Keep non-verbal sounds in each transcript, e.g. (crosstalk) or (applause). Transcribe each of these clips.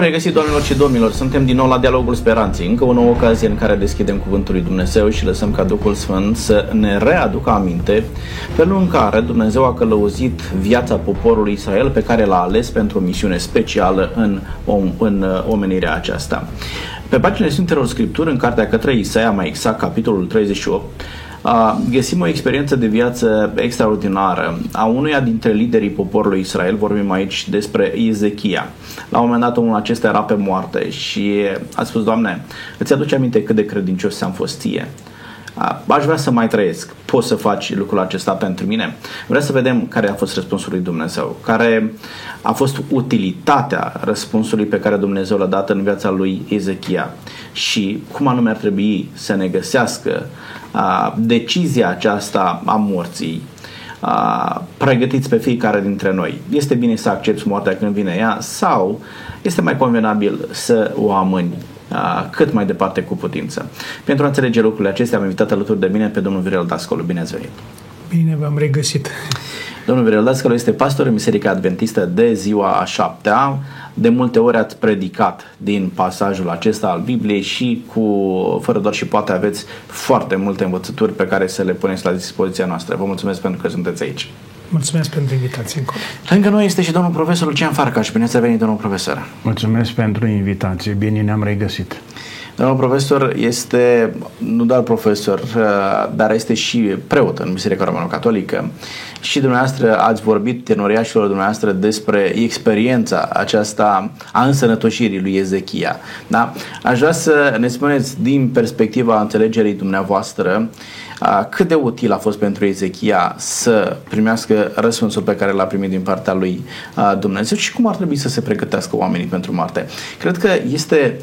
Bun regăsit, doamnelor și domnilor! Suntem din nou la Dialogul Speranței, încă o nouă ocazie în care deschidem Cuvântul lui Dumnezeu și lăsăm ca Duhul Sfânt să ne readucă aminte felul în care Dumnezeu a călăuzit viața poporului Israel pe care l-a ales pentru o misiune specială în, om, în uh, omenirea aceasta. Pe paginile Sfintelor Scripturi, în cartea către Isaia, mai exact, capitolul 38, găsim o experiență de viață extraordinară a unuia dintre liderii poporului Israel, vorbim aici despre Ezechia. La un moment dat omul acesta era pe moarte și a spus, Doamne, îți aduce aminte cât de credincios am fost ție? Aș vrea să mai trăiesc, poți să faci lucrul acesta pentru mine? Vreau să vedem care a fost răspunsul lui Dumnezeu, care a fost utilitatea răspunsului pe care Dumnezeu l-a dat în viața lui Ezechia? Și cum anume ar trebui să ne găsească a, decizia aceasta a morții? A, pregătiți pe fiecare dintre noi. Este bine să accepti moartea când vine ea sau este mai convenabil să o amâni cât mai departe cu putință. Pentru a înțelege lucrurile acestea am invitat alături de mine pe domnul Viorel Dascolu. Bine ați venit! Bine v-am regăsit! Domnul Viorel Dascolu este pastor în Biserica Adventistă de ziua a șaptea. De multe ori ați predicat din pasajul acesta al Bibliei și cu, fără doar și poate aveți foarte multe învățături pe care să le puneți la dispoziția noastră. Vă mulțumesc pentru că sunteți aici. Mulțumesc pentru invitație încă. Lângă noi este și domnul profesor Lucian Farcaș. Bine ați venit, domnul profesor. Mulțumesc pentru invitație. Bine ne-am regăsit. Domnul profesor este nu doar profesor, uh, dar este și preot în Biserica Romano-Catolică și dumneavoastră ați vorbit tenoriașilor dumneavoastră despre experiența aceasta a însănătoșirii lui Ezechia. Da? Aș vrea să ne spuneți din perspectiva înțelegerii dumneavoastră cât de util a fost pentru Ezechia să primească răspunsul pe care l-a primit din partea lui Dumnezeu și cum ar trebui să se pregătească oamenii pentru moarte. Cred că este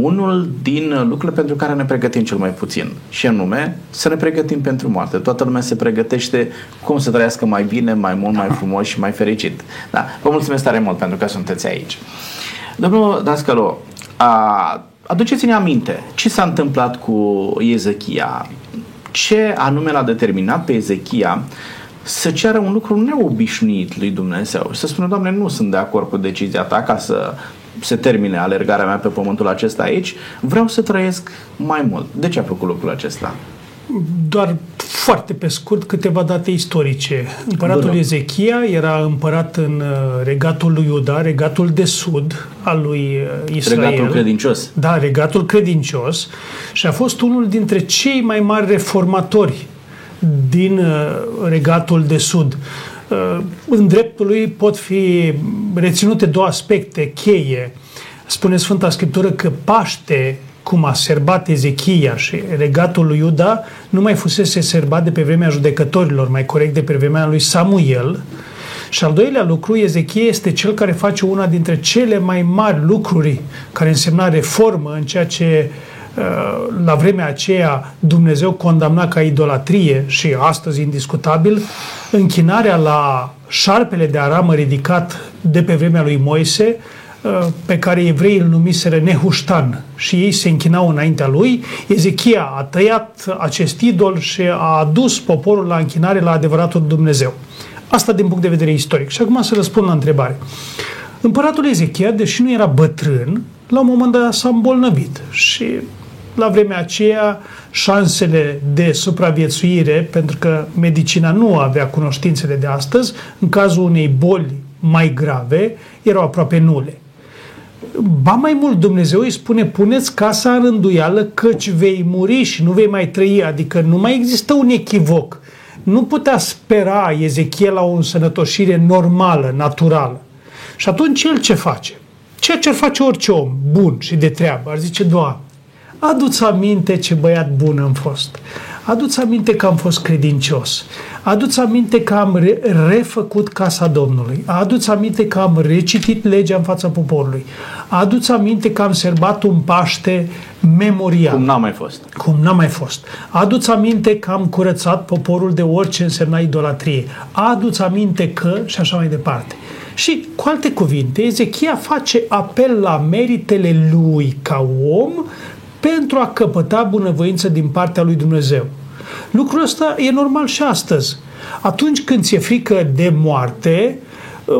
unul din lucrurile pentru care ne pregătim cel mai puțin și anume să ne pregătim pentru moarte. Toată lumea se pregătește cum să trăiască mai bine, mai mult, mai frumos și mai fericit. Da? Vă mulțumesc tare mult pentru că sunteți aici. Domnul Dascalo, a, aduceți-ne aminte ce s-a întâmplat cu Ezechia ce anume l-a determinat pe Ezechia să ceară un lucru neobișnuit lui Dumnezeu și să spună, Doamne, nu sunt de acord cu decizia ta ca să se termine alergarea mea pe pământul acesta aici, vreau să trăiesc mai mult. De ce a făcut lucrul acesta? Doar foarte pe scurt câteva date istorice. Împăratul Bună. Ezechia era împărat în uh, regatul lui Iuda, regatul de sud al lui uh, Israel. Regatul credincios. Da, regatul credincios și a fost unul dintre cei mai mari reformatori din uh, regatul de sud. În dreptul lui pot fi reținute două aspecte cheie. Spune Sfânta Scriptură că Paște cum a serbat Ezechia și regatul lui Iuda, nu mai fusese serbat de pe vremea judecătorilor, mai corect de pe vremea lui Samuel. Și al doilea lucru, Ezechia este cel care face una dintre cele mai mari lucruri care însemna reformă în ceea ce uh, la vremea aceea Dumnezeu condamna ca idolatrie și astăzi indiscutabil închinarea la șarpele de aramă ridicat de pe vremea lui Moise, Uh, pe care evreii îl numiseră Nehuștan și ei se închinau înaintea lui, Ezechia a tăiat acest idol și a adus poporul la închinare la adevăratul Dumnezeu. Asta din punct de vedere istoric. Și acum să răspund la întrebare. Împăratul Ezechia, deși nu era bătrân, la un moment dat s-a îmbolnăvit și la vremea aceea șansele de supraviețuire, pentru că medicina nu avea cunoștințele de astăzi, în cazul unei boli mai grave, erau aproape nule. Ba mai mult, Dumnezeu îi spune, puneți casa în rânduială căci vei muri și nu vei mai trăi, adică nu mai există un echivoc. Nu putea spera Ezechiel la o însănătoșire normală, naturală. Și atunci el ce face? Ceea ce ar face orice om bun și de treabă, ar zice, Doamne, adu-ți aminte ce băiat bun am fost. Adu-ți aminte că am fost credincios. Adu-ți aminte că am re- refăcut casa Domnului. Adu-ți aminte că am recitit legea în fața poporului. Adu-ți aminte că am serbat un Paște memorial. Cum n-a mai fost. Cum n-a mai fost. Adu-ți aminte că am curățat poporul de orice însemna idolatrie. Adu-ți aminte că și așa mai departe. Și, cu alte cuvinte, Ezechia face apel la meritele lui ca om pentru a căpăta bunăvoință din partea lui Dumnezeu. Lucrul ăsta e normal și astăzi. Atunci când ți-e frică de moarte,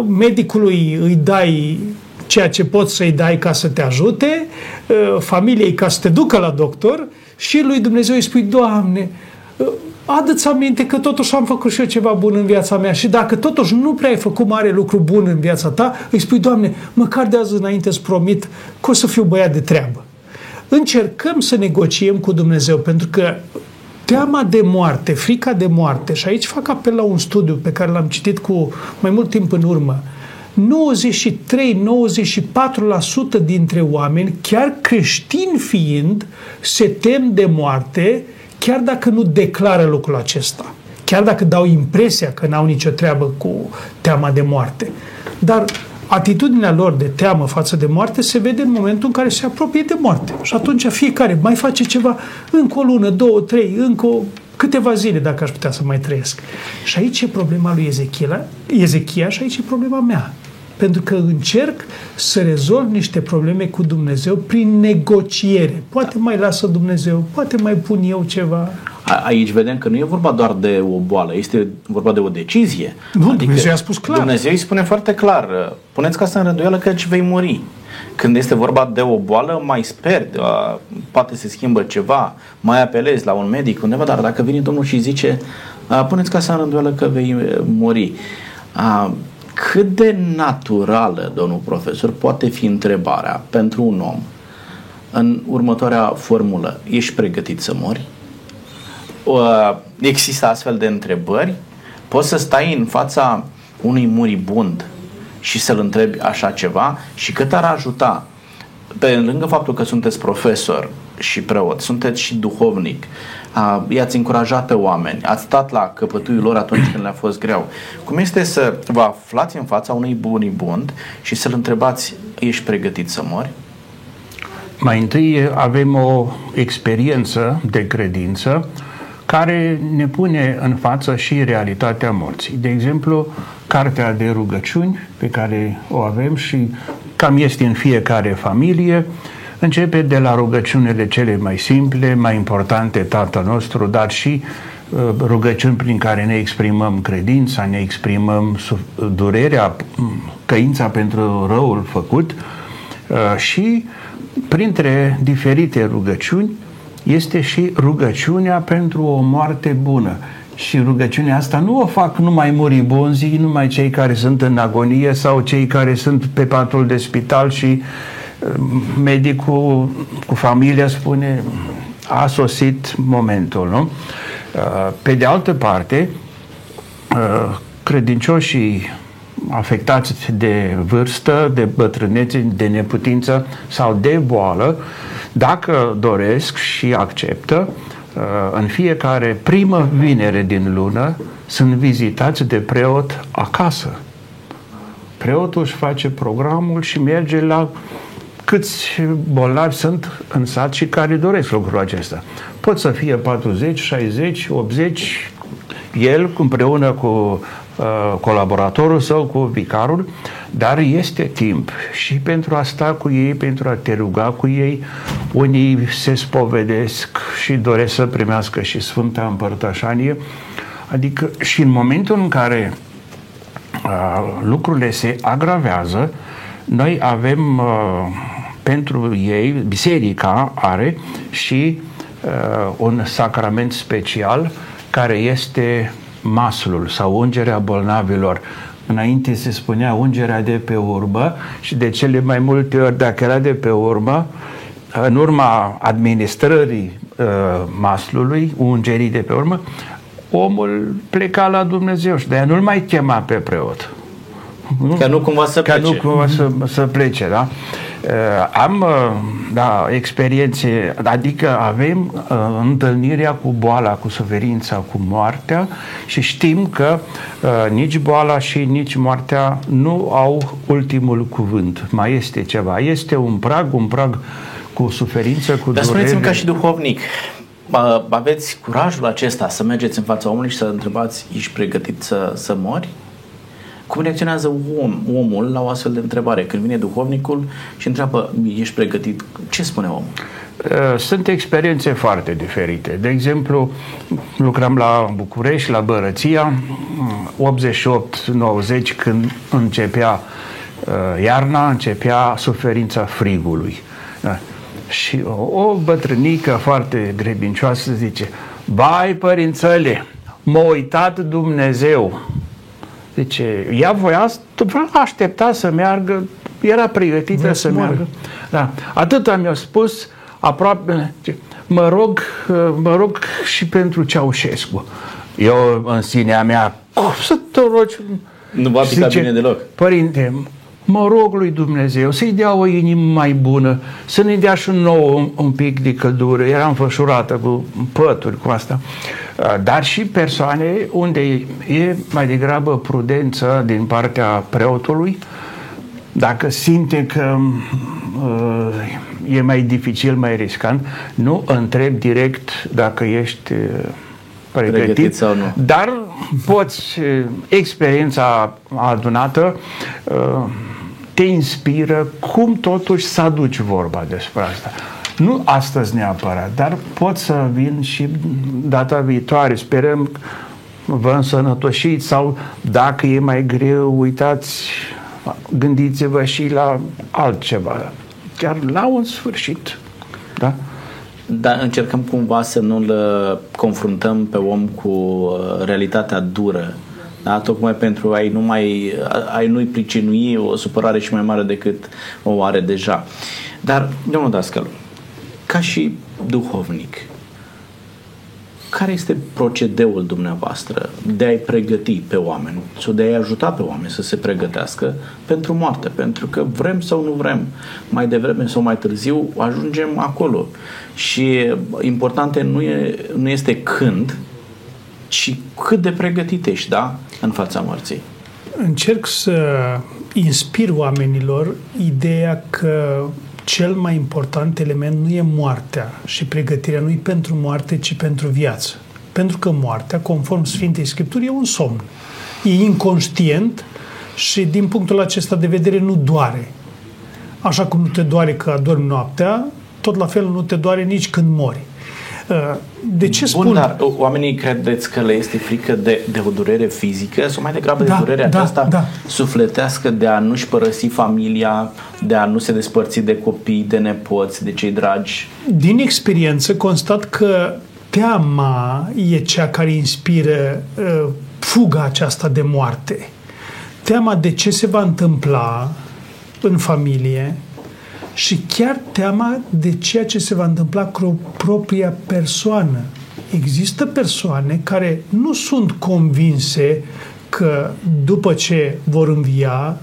medicului îi dai ceea ce poți să-i dai ca să te ajute, uh, familiei ca să te ducă la doctor și lui Dumnezeu îi spui, Doamne, uh, adă-ți aminte că totuși am făcut și eu ceva bun în viața mea și dacă totuși nu prea ai făcut mare lucru bun în viața ta, îi spui, Doamne, măcar de azi înainte îți promit că o să fiu băiat de treabă. Încercăm să negociem cu Dumnezeu, pentru că teama de moarte, frica de moarte, și aici fac apel la un studiu pe care l-am citit cu mai mult timp în urmă, 93-94% dintre oameni, chiar creștini fiind, se tem de moarte, chiar dacă nu declară lucrul acesta. Chiar dacă dau impresia că n-au nicio treabă cu teama de moarte. Dar atitudinea lor de teamă față de moarte se vede în momentul în care se apropie de moarte. Și atunci fiecare mai face ceva încă o lună, două, trei, încă o, câteva zile dacă aș putea să mai trăiesc. Și aici e problema lui Ezechia, Ezechia și aici e problema mea. Pentru că încerc să rezolv niște probleme cu Dumnezeu prin negociere. Poate mai lasă Dumnezeu, poate mai pun eu ceva. Aici vedem că nu e vorba doar de o boală, este vorba de o decizie. Nu, adică Dumnezeu a spus clar. Dumnezeu îi spune foarte clar, puneți ca să în rânduială că vei muri. Când este vorba de o boală, mai sper, poate se schimbă ceva, mai apelezi la un medic undeva, dar dacă vine Domnul și zice, puneți ca să în rânduială că vei muri. Cât de naturală, domnul profesor, poate fi întrebarea pentru un om în următoarea formulă? Ești pregătit să mori? Există astfel de întrebări? Poți să stai în fața unui muribund și să-l întrebi așa ceva? Și cât ar ajuta, pe lângă faptul că sunteți profesor și preot, sunteți și duhovnic, i-ați încurajat pe oameni, ați stat la căpătuiul lor atunci când le-a fost greu. Cum este să vă aflați în fața unui bunibund și să-l întrebați, ești pregătit să mori? Mai întâi avem o experiență de credință care ne pune în față și realitatea morții. De exemplu, cartea de rugăciuni pe care o avem și cam este în fiecare familie, începe de la rugăciunile cele mai simple, mai importante, Tatăl nostru, dar și uh, rugăciuni prin care ne exprimăm credința, ne exprimăm durerea, căința pentru răul făcut uh, și printre diferite rugăciuni este și rugăciunea pentru o moarte bună. Și rugăciunea asta nu o fac numai moribonzii, numai cei care sunt în agonie sau cei care sunt pe patul de spital și uh, medicul cu familia spune a sosit momentul, nu? Uh, pe de altă parte, uh, credincioșii afectați de vârstă, de bătrânețe, de neputință sau de boală, dacă doresc și acceptă, uh, în fiecare primă vinere din lună sunt vizitați de preot acasă. Preotul își face programul și merge la câți bolnavi sunt în sat și care doresc lucrul acesta. Pot să fie 40, 60, 80, el împreună cu uh, colaboratorul sau cu vicarul, dar este timp și pentru a sta cu ei, pentru a te ruga cu ei. Unii se spovedesc și doresc să primească și Sfânta Împărtășanie. Adică și în momentul în care uh, lucrurile se agravează, noi avem uh, pentru ei, biserica are și uh, un sacrament special care este maslul sau ungerea bolnavilor. Înainte se spunea ungerea de pe urmă și de cele mai multe ori, dacă era de pe urmă, în urma administrării uh, maslului, ungerii de pe urmă, omul pleca la Dumnezeu și de-aia nu-l mai chema pe preot. (laughs) Ca nu cumva să Ca plece. nu cumva să, să plece, da? Uh, am, uh, da, experiențe, adică avem uh, întâlnirea cu boala, cu suferința, cu moartea și știm că uh, nici boala și nici moartea nu au ultimul cuvânt. Mai este ceva. Este un prag, un prag cu suferință, cu Dar durere. spuneți-mi ca și duhovnic, aveți curajul acesta să mergeți în fața omului și să întrebați, ești pregătit să, să mori? Cum reacționează om, omul la o astfel de întrebare? Când vine duhovnicul și întreabă, ești pregătit? Ce spune omul? Uh, Sunt experiențe foarte diferite. De exemplu, lucram la București, la Bărăția, 88-90, când începea uh, iarna începea suferința frigului. Da. Și o, o bătrânică foarte grebincioasă zice, Bai, părințele, m-a uitat Dumnezeu. Zice, ea voia, aștepta să meargă, era pregătită Vreau să meargă. Da. Atât mi-a spus, aproape, mă rog, mă rog și pentru Ceaușescu. Eu în sinea mea, cum să te rogi? Nu va pica bine deloc. Părinte, mă rog lui Dumnezeu să-i dea o inimă mai bună, să ne dea și nouă un, un pic de căldură. Era înfășurată cu pături, cu asta. Dar și persoane unde e mai degrabă prudență din partea preotului, dacă simte că uh, e mai dificil, mai riscant, nu întreb direct dacă ești uh, pregătit, pregătit sau nu. Dar poți, uh, experiența adunată uh, te inspiră cum totuși să aduci vorba despre asta. Nu astăzi neapărat, dar pot să vin și data viitoare. Sperăm vă însănătoșiți sau dacă e mai greu, uitați, gândiți-vă și la altceva. Chiar la un sfârșit. Da? Dar încercăm cumva să nu-l uh, confruntăm pe om cu uh, realitatea dură da? tocmai pentru a-i nu mai, a nu-i pricinui o supărare și mai mare decât o are deja. Dar, domnul Dascăl, ca și duhovnic, care este procedeul dumneavoastră de a-i pregăti pe oameni sau de a-i ajuta pe oameni să se pregătească pentru moarte? Pentru că vrem sau nu vrem, mai devreme sau mai târziu ajungem acolo. Și important nu, e, nu este când, ci cât de pregătit ești, da? în fața morții? Încerc să inspir oamenilor ideea că cel mai important element nu e moartea și pregătirea nu e pentru moarte, ci pentru viață. Pentru că moartea, conform Sfintei Scripturi, e un somn. E inconștient și din punctul acesta de vedere nu doare. Așa cum nu te doare că adormi noaptea, tot la fel nu te doare nici când mori. Uh, de ce Bun, spun? dar oamenii credeți că le este frică de, de o durere fizică sau mai degrabă da, de durerea da, aceasta da. sufletească de a nu-și părăsi familia, de a nu se despărți de copii, de nepoți, de cei dragi? Din experiență constat că teama e cea care inspiră uh, fuga aceasta de moarte. Teama de ce se va întâmpla în familie, și chiar teama de ceea ce se va întâmpla cu propria persoană. Există persoane care nu sunt convinse că după ce vor învia,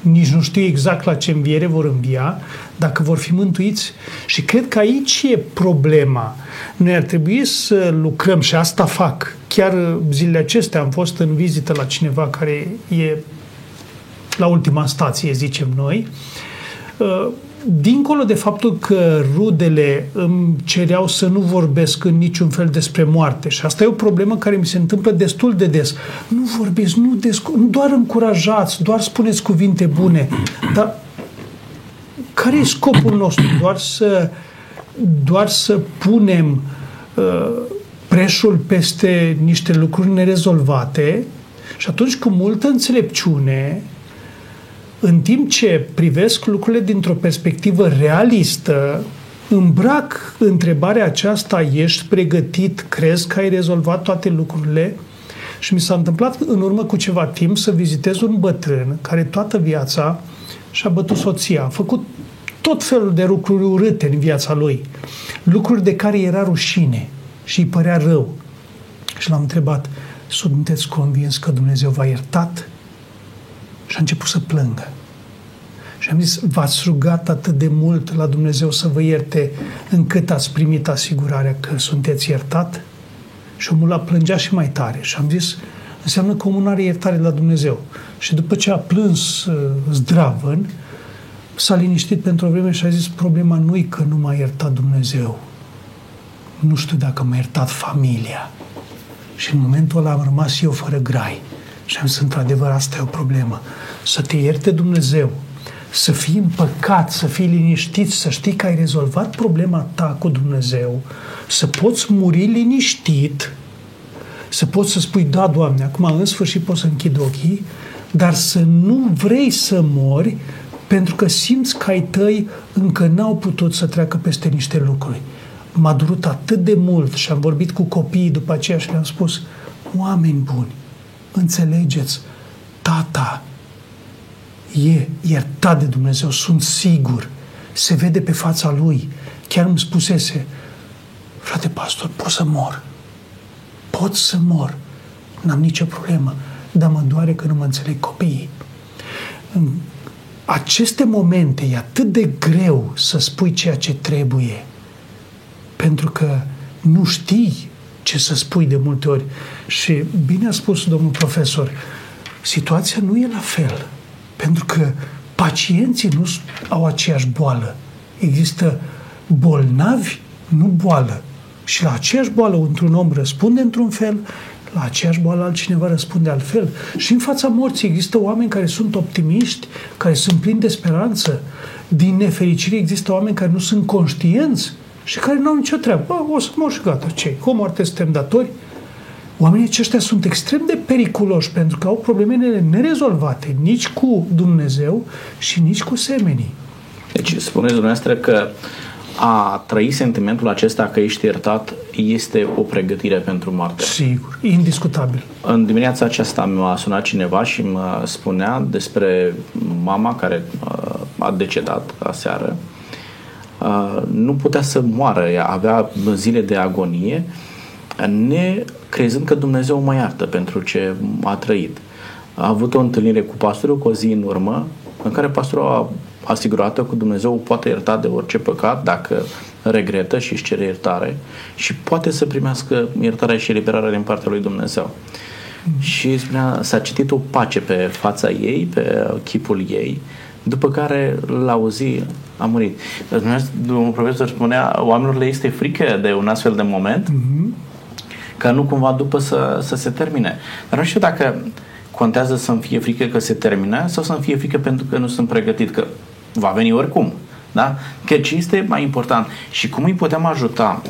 nici nu știu exact la ce înviere vor învia, dacă vor fi mântuiți. Și cred că aici e problema. Noi ar trebui să lucrăm și asta fac. Chiar zilele acestea am fost în vizită la cineva care e la ultima stație, zicem noi, dincolo de faptul că rudele îmi cereau să nu vorbesc în niciun fel despre moarte, și asta e o problemă care mi se întâmplă destul de des, nu vorbiți, nu descu- doar încurajați, doar spuneți cuvinte bune, dar care e scopul nostru? Doar să, doar să punem uh, preșul peste niște lucruri nerezolvate și atunci cu multă înțelepciune în timp ce privesc lucrurile dintr-o perspectivă realistă, îmbrac întrebarea aceasta, ești pregătit, crezi că ai rezolvat toate lucrurile? Și mi s-a întâmplat în urmă cu ceva timp să vizitez un bătrân care toată viața și-a bătut soția, a făcut tot felul de lucruri urâte în viața lui, lucruri de care era rușine și îi părea rău. Și l-am întrebat, sunteți convins că Dumnezeu v-a iertat? Și a început să plângă. Și am zis, v-ați rugat atât de mult la Dumnezeu să vă ierte încât ați primit asigurarea că sunteți iertat? Și omul a plângea și mai tare. Și am zis, înseamnă că omul nu are iertare la Dumnezeu. Și după ce a plâns uh, zdravăn, s-a liniștit pentru o vreme și a zis, problema nu e că nu m-a iertat Dumnezeu. Nu știu dacă m-a iertat familia. Și în momentul ăla am rămas eu fără grai. Și am zis, într-adevăr, asta e o problemă. Să te ierte Dumnezeu, să fii împăcat, să fii liniștit, să știi că ai rezolvat problema ta cu Dumnezeu, să poți muri liniștit, să poți să spui, da, Doamne, acum în sfârșit pot să închid ochii, dar să nu vrei să mori pentru că simți că ai tăi încă n-au putut să treacă peste niște lucruri. M-a durut atât de mult și am vorbit cu copiii după aceea și le-am spus, oameni buni, înțelegeți, tata e iertat de Dumnezeu, sunt sigur, se vede pe fața lui. Chiar îmi spusese, frate pastor, pot să mor. Pot să mor. N-am nicio problemă, dar mă doare că nu mă înțeleg copiii. În aceste momente e atât de greu să spui ceea ce trebuie, pentru că nu știi ce să spui de multe ori. Și bine a spus domnul profesor, situația nu e la fel, pentru că pacienții nu au aceeași boală. Există bolnavi, nu boală. Și la aceeași boală, într-un om răspunde într-un fel, la aceeași boală altcineva răspunde altfel. Și în fața morții există oameni care sunt optimiști, care sunt plini de speranță. Din nefericire există oameni care nu sunt conștienți și care nu au nicio treabă. Bă, o să mor și gata, ce? Cu moarte suntem datori? Oamenii aceștia sunt extrem de periculoși pentru că au problemele nerezolvate nici cu Dumnezeu și nici cu semenii. Deci spuneți dumneavoastră că a trăi sentimentul acesta că ești iertat este o pregătire pentru moarte. Sigur, indiscutabil. În dimineața aceasta m-a sunat cineva și mă spunea despre mama care uh, a decedat aseară. Uh, nu putea să moară, ea avea zile de agonie, ne crezând că Dumnezeu mă iartă pentru ce a trăit. A avut o întâlnire cu pastorul cu o zi în urmă, în care pastorul a asigurată cu Dumnezeu poate ierta de orice păcat dacă regretă și își cere iertare și poate să primească iertarea și eliberarea din partea lui Dumnezeu. Mm-hmm. Și spunea, s-a citit o pace pe fața ei, pe chipul ei, după care la o zi a murit. Domnul profesor spunea, oamenilor le este frică de un astfel de moment, mm-hmm. ca nu cumva după să, să se termine. Dar nu știu dacă contează să-mi fie frică că se termină sau să-mi fie frică pentru că nu sunt pregătit, că va veni oricum. Da? Că ce este mai important și cum îi putem ajuta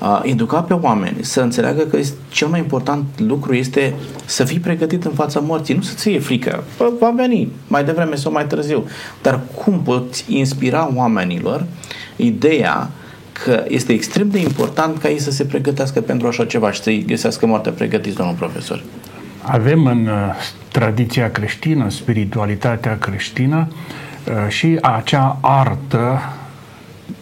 uh, educa pe oameni să înțeleagă că este, cel mai important lucru este să fii pregătit în fața morții, nu să-ți fie frică. Bă, va veni mai devreme sau mai târziu. Dar cum poți inspira oamenilor ideea că este extrem de important ca ei să se pregătească pentru așa ceva și să-i găsească moartea pregătiți, domnul profesor? Avem în uh, tradiția creștină, spiritualitatea creștină, uh, și acea artă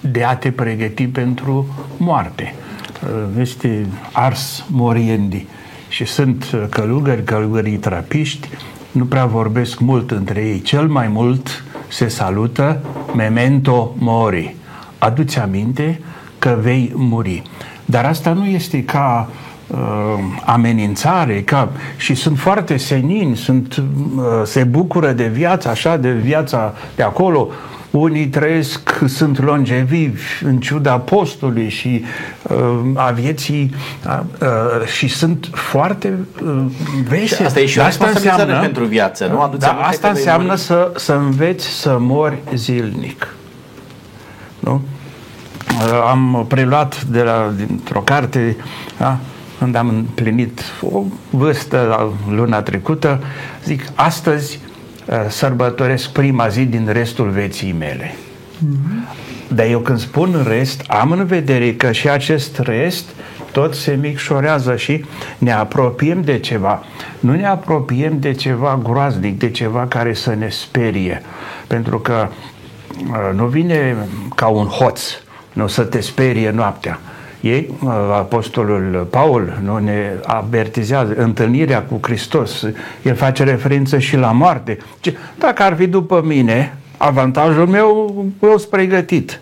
de a te pregăti pentru moarte. Uh, este ars moriendi. Și sunt călugări, călugării trapiști, nu prea vorbesc mult între ei. Cel mai mult se salută memento mori. Aduți aminte că vei muri. Dar asta nu este ca uh, uh, amenințare ca, și sunt foarte senini, sunt, uh, se bucură de viața așa, de viața de acolo. Unii trăiesc, sunt longevivi în ciuda postului și uh, a vieții uh, uh, și sunt foarte uh, veseli. Asta e și o asta înseamnă, pentru viață, nu? da, asta înseamnă să, să înveți să mori zilnic. Nu? Uh, am preluat de la, dintr-o carte da? când am împlinit o vârstă la luna trecută, zic, astăzi uh, sărbătoresc prima zi din restul vieții mele. Mm-hmm. Dar eu când spun rest, am în vedere că și acest rest tot se micșorează și ne apropiem de ceva. Nu ne apropiem de ceva groaznic, de ceva care să ne sperie. Pentru că uh, nu vine ca un hoț, nu să te sperie noaptea ei, Apostolul Paul nu ne avertizează întâlnirea cu Hristos. El face referință și la moarte. Dacă ar fi după mine, avantajul meu, eu sunt pregătit.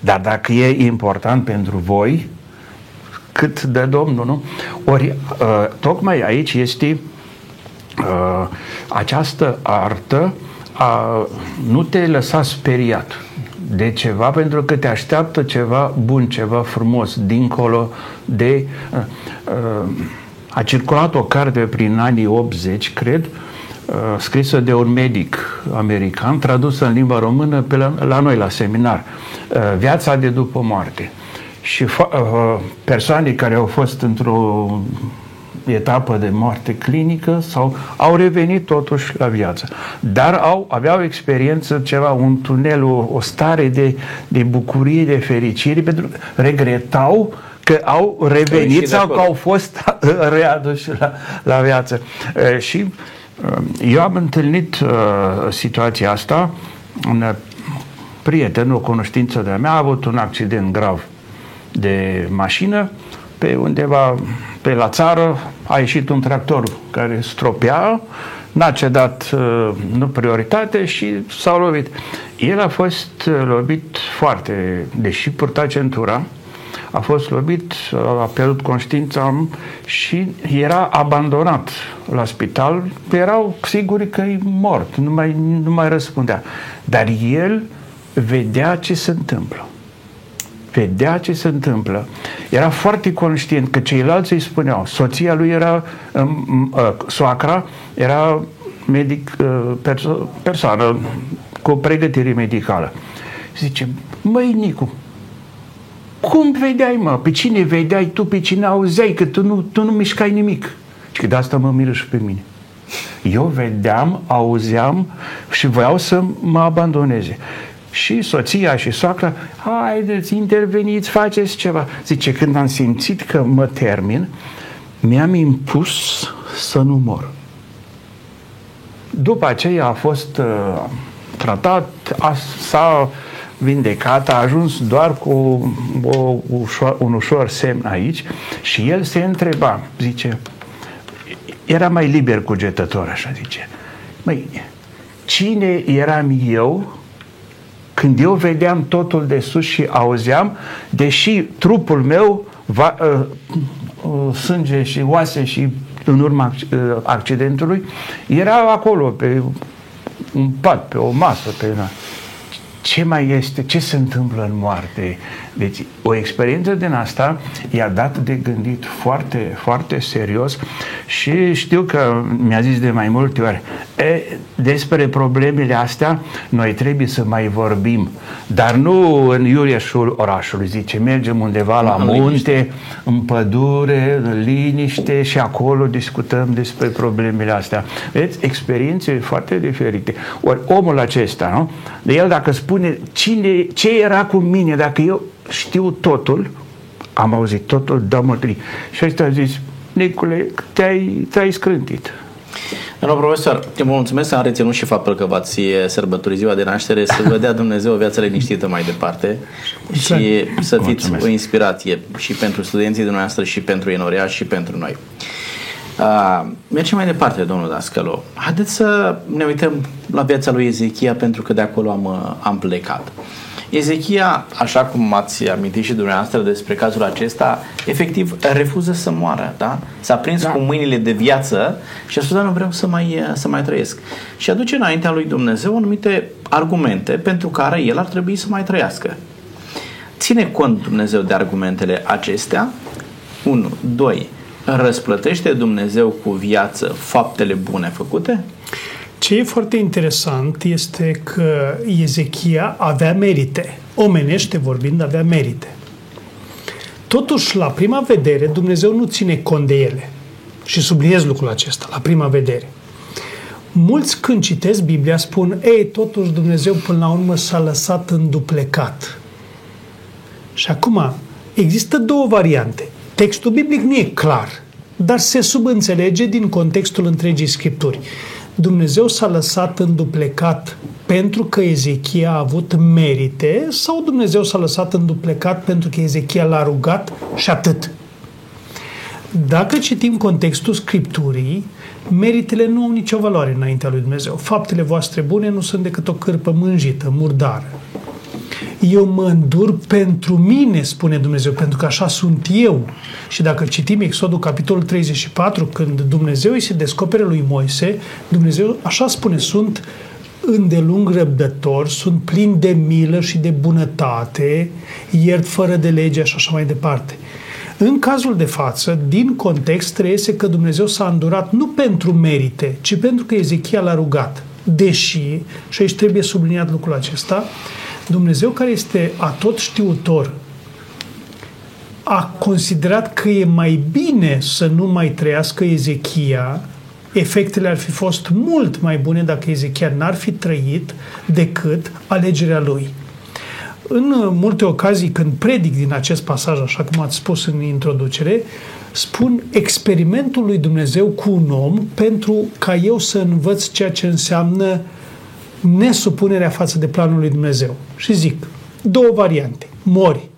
Dar dacă e important pentru voi, cât de Domnul, nu? Ori, uh, tocmai aici este uh, această artă a nu te lăsa speriat de ceva pentru că te așteaptă ceva bun, ceva frumos, dincolo de... Uh, uh, a circulat o carte prin anii 80, cred, uh, scrisă de un medic american, tradusă în limba română pe la, la noi la seminar, Viața de după moarte. Și persoane care au fost într-o etapă de moarte clinică sau au revenit totuși la viață. Dar au, aveau experiență ceva, un tunel, o, o stare de, de bucurie, de fericire, pentru că regretau că au revenit sau că au fost (laughs) readuși la, la viață. Și eu am întâlnit situația asta, un prieten, o cunoștință de-a mea, a avut un accident grav de mașină pe undeva pe la țară a ieșit un tractor care stropea, n-a cedat uh, nu prioritate și s-au lovit. El a fost uh, lovit foarte, deși purta centura, a fost lovit, a pierdut conștiința și era abandonat la spital. Erau siguri că e mort, nu mai, nu mai răspundea. Dar el vedea ce se întâmplă vedea ce se întâmplă, era foarte conștient că ceilalți îi spuneau, soția lui era, um, uh, soacra, era medic, uh, perso- persoană cu pregătire medicală. Zice, măi Nicu, cum vedeai, mă? Pe cine vedeai tu, pe cine auzeai, că tu nu, tu nu mișcai nimic? Și că de asta mă miră și pe mine. Eu vedeam, auzeam și voiau să mă abandoneze și soția și soacra, haideți, interveniți, faceți ceva. Zice, când am simțit că mă termin, mi-am impus să nu mor. După aceea a fost uh, tratat, a, s-a vindecat, a ajuns doar cu o, ușor, un ușor semn aici și el se întreba, zice, era mai liber cugetător, așa zice. Măi, cine eram eu când eu vedeam totul de sus și auzeam, deși trupul meu, va, uh, uh, sânge și oase și în urma uh, accidentului, era acolo pe un pat, pe o masă, pe una ce mai este, ce se întâmplă în moarte. Deci, o experiență din asta i-a dat de gândit foarte, foarte serios și știu că mi-a zis de mai multe ori, e, despre problemele astea noi trebuie să mai vorbim, dar nu în iureșul orașului, zice, mergem undeva la în munte, liniște. în pădure, în liniște și acolo discutăm despre problemele astea. Vedeți, experiențe foarte diferite. Ori omul acesta, nu? De el dacă spune spune cine, ce era cu mine, dacă eu știu totul, am auzit totul, da mătrii. Și ăsta a zis, Nicule, te-ai, te-ai scrântit. Domnul profesor, vă mulțumesc, am reținut și faptul că v-ați sărbătorit ziua de naștere, să vă dea Dumnezeu o viață liniștită mai departe și să fiți mulțumesc. o inspirație și pentru studenții dumneavoastră și pentru Enorea și pentru noi. Uh, mergem mai departe, domnul Dascălo. Haideți să ne uităm la viața lui Ezechia, pentru că de acolo am, uh, am plecat. Ezechia, așa cum ați amintit și dumneavoastră despre cazul acesta, efectiv refuză să moară, da? S-a prins da. cu mâinile de viață și a spus, da, nu vreau să mai, uh, să mai trăiesc. Și aduce înaintea lui Dumnezeu anumite argumente pentru care el ar trebui să mai trăiască. Ține cont Dumnezeu de argumentele acestea? 1. 2 răsplătește Dumnezeu cu viață faptele bune făcute? Ce e foarte interesant este că Ezechia avea merite. Omenește vorbind, avea merite. Totuși, la prima vedere, Dumnezeu nu ține cont de ele. Și subliniez lucrul acesta, la prima vedere. Mulți când citesc Biblia spun, ei, totuși Dumnezeu până la urmă s-a lăsat înduplecat. Și acum, există două variante. Textul biblic nu e clar, dar se subînțelege din contextul întregii scripturi. Dumnezeu s-a lăsat înduplecat pentru că Ezechia a avut merite sau Dumnezeu s-a lăsat înduplecat pentru că Ezechia l-a rugat și atât. Dacă citim contextul Scripturii, meritele nu au nicio valoare înaintea lui Dumnezeu. Faptele voastre bune nu sunt decât o cârpă mânjită, murdară eu mă îndur pentru mine, spune Dumnezeu, pentru că așa sunt eu. Și dacă citim Exodul capitolul 34, când Dumnezeu îi se descopere lui Moise, Dumnezeu așa spune, sunt îndelung răbdător, sunt plin de milă și de bunătate, iert fără de lege și așa mai departe. În cazul de față, din context, trăiese că Dumnezeu s-a îndurat nu pentru merite, ci pentru că Ezechia l-a rugat. Deși, și aici trebuie subliniat lucrul acesta, Dumnezeu care este atot știutor, a considerat că e mai bine să nu mai trăiască Ezechia, efectele ar fi fost mult mai bune dacă Ezechia n-ar fi trăit decât alegerea lui. În multe ocazii, când predic din acest pasaj, așa cum ați spus în introducere, spun experimentul lui Dumnezeu cu un om pentru ca eu să învăț ceea ce înseamnă nesupunerea față de planul lui Dumnezeu. Și zic, două variante. Mori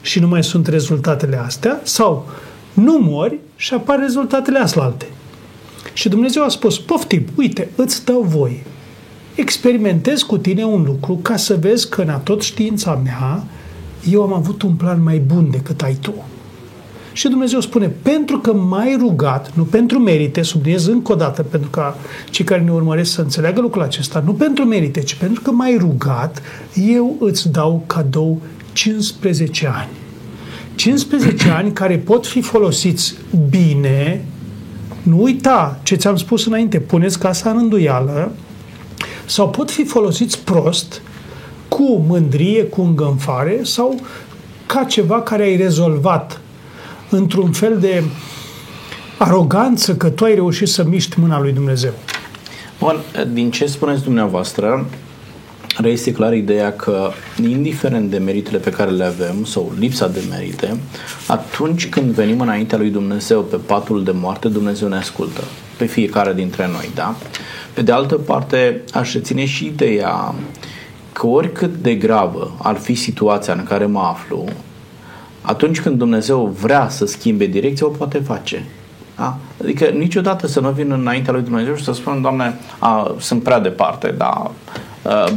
și nu mai sunt rezultatele astea sau nu mori și apar rezultatele aslalte. Și Dumnezeu a spus, poftim, uite, îți dau voie. Experimentez cu tine un lucru ca să vezi că în tot știința mea eu am avut un plan mai bun decât ai tu. Și Dumnezeu spune, pentru că m-ai rugat, nu pentru merite, subliniez încă o dată, pentru ca cei care ne urmăresc să înțeleagă lucrul acesta, nu pentru merite, ci pentru că m-ai rugat, eu îți dau cadou 15 ani. 15 (clears throat) ani care pot fi folosiți bine, nu uita ce ți-am spus înainte, puneți casa în îndoială, sau pot fi folosiți prost, cu mândrie, cu îngânfare sau ca ceva care ai rezolvat într-un fel de aroganță că tu ai reușit să miști mâna lui Dumnezeu. Bun, din ce spuneți dumneavoastră, reiese clar ideea că, indiferent de meritele pe care le avem sau lipsa de merite, atunci când venim înaintea lui Dumnezeu pe patul de moarte, Dumnezeu ne ascultă pe fiecare dintre noi, da? Pe de altă parte, aș reține și ideea că oricât de gravă ar fi situația în care mă aflu, atunci când Dumnezeu vrea să schimbe direcția, o poate face. Da? Adică niciodată să nu vin înaintea lui Dumnezeu și să spun, Doamne, a, sunt prea departe, dar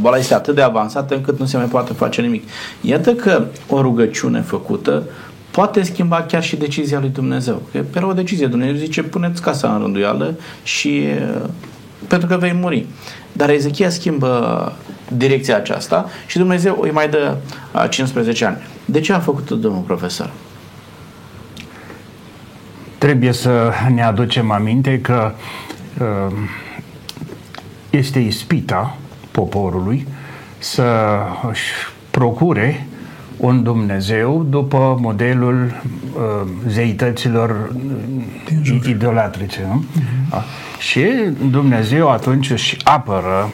boala este atât de avansată încât nu se mai poate face nimic. Iată că o rugăciune făcută poate schimba chiar și decizia lui Dumnezeu. Că pe o decizie Dumnezeu zice, puneți casa în rânduială și pentru că vei muri. Dar Ezechia schimbă direcția aceasta și Dumnezeu îi mai dă 15 ani. De ce a făcut domnul profesor? Trebuie să ne aducem aminte că uh, este ispita poporului să își procure un Dumnezeu după modelul uh, zeităților idolatrice. Nu? Uh-huh. Și Dumnezeu atunci își apără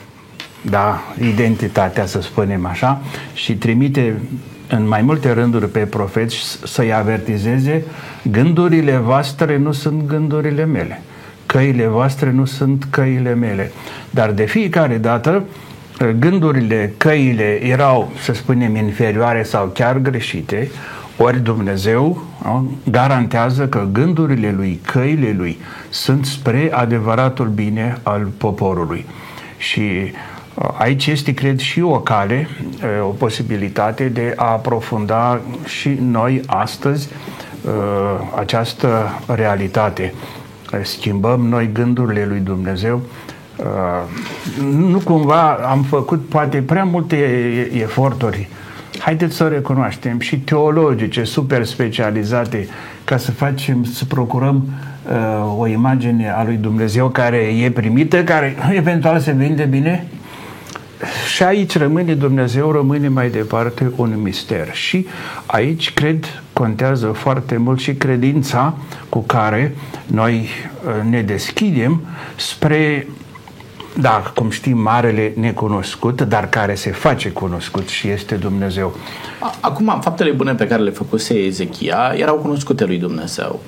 da, identitatea, să spunem așa, și trimite în mai multe rânduri pe profeți să-i avertizeze gândurile voastre nu sunt gândurile mele, căile voastre nu sunt căile mele. Dar de fiecare dată gândurile, căile erau, să spunem, inferioare sau chiar greșite, ori Dumnezeu garantează că gândurile lui, căile lui sunt spre adevăratul bine al poporului. Și Aici este, cred, și o cale, o posibilitate de a aprofunda și noi astăzi această realitate. Schimbăm noi gândurile lui Dumnezeu. Nu cumva am făcut poate prea multe eforturi haideți să recunoaștem, și teologice super specializate ca să facem, să procurăm uh, o imagine a lui Dumnezeu care e primită, care eventual se vinde bine, și aici rămâne Dumnezeu, rămâne mai departe un mister. Și aici, cred, contează foarte mult și credința cu care noi uh, ne deschidem spre da, cum știm, marele necunoscut, dar care se face cunoscut și este Dumnezeu. Acum, faptele bune pe care le făcuse Ezechia erau cunoscute lui Dumnezeu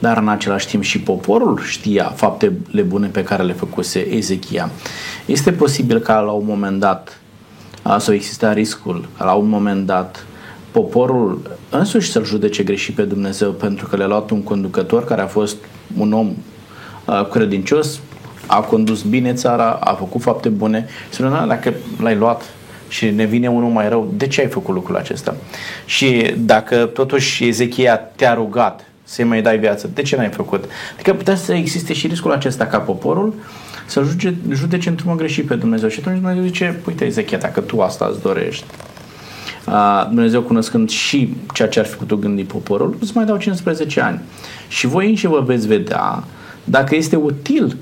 dar în același timp și poporul știa faptele bune pe care le făcuse Ezechia. Este posibil ca la un moment dat să exista riscul, la un moment dat poporul însuși să-l judece greșit pe Dumnezeu pentru că le-a luat un conducător care a fost un om credincios, a condus bine țara, a făcut fapte bune și spune, dacă l-ai luat și ne vine unul mai rău, de ce ai făcut lucrul acesta? Și dacă totuși Ezechia te-a rugat să-i mai dai viață. De ce n-ai făcut? Adică putea să existe și riscul acesta ca poporul să judece, judece într-un mod greșit pe Dumnezeu. Și atunci Dumnezeu zice, uite Ezechia, dacă tu asta îți dorești, a, Dumnezeu cunoscând și ceea ce ar fi putut gândi poporul, îți mai dau 15 ani. Și voi înși vă veți vedea dacă este util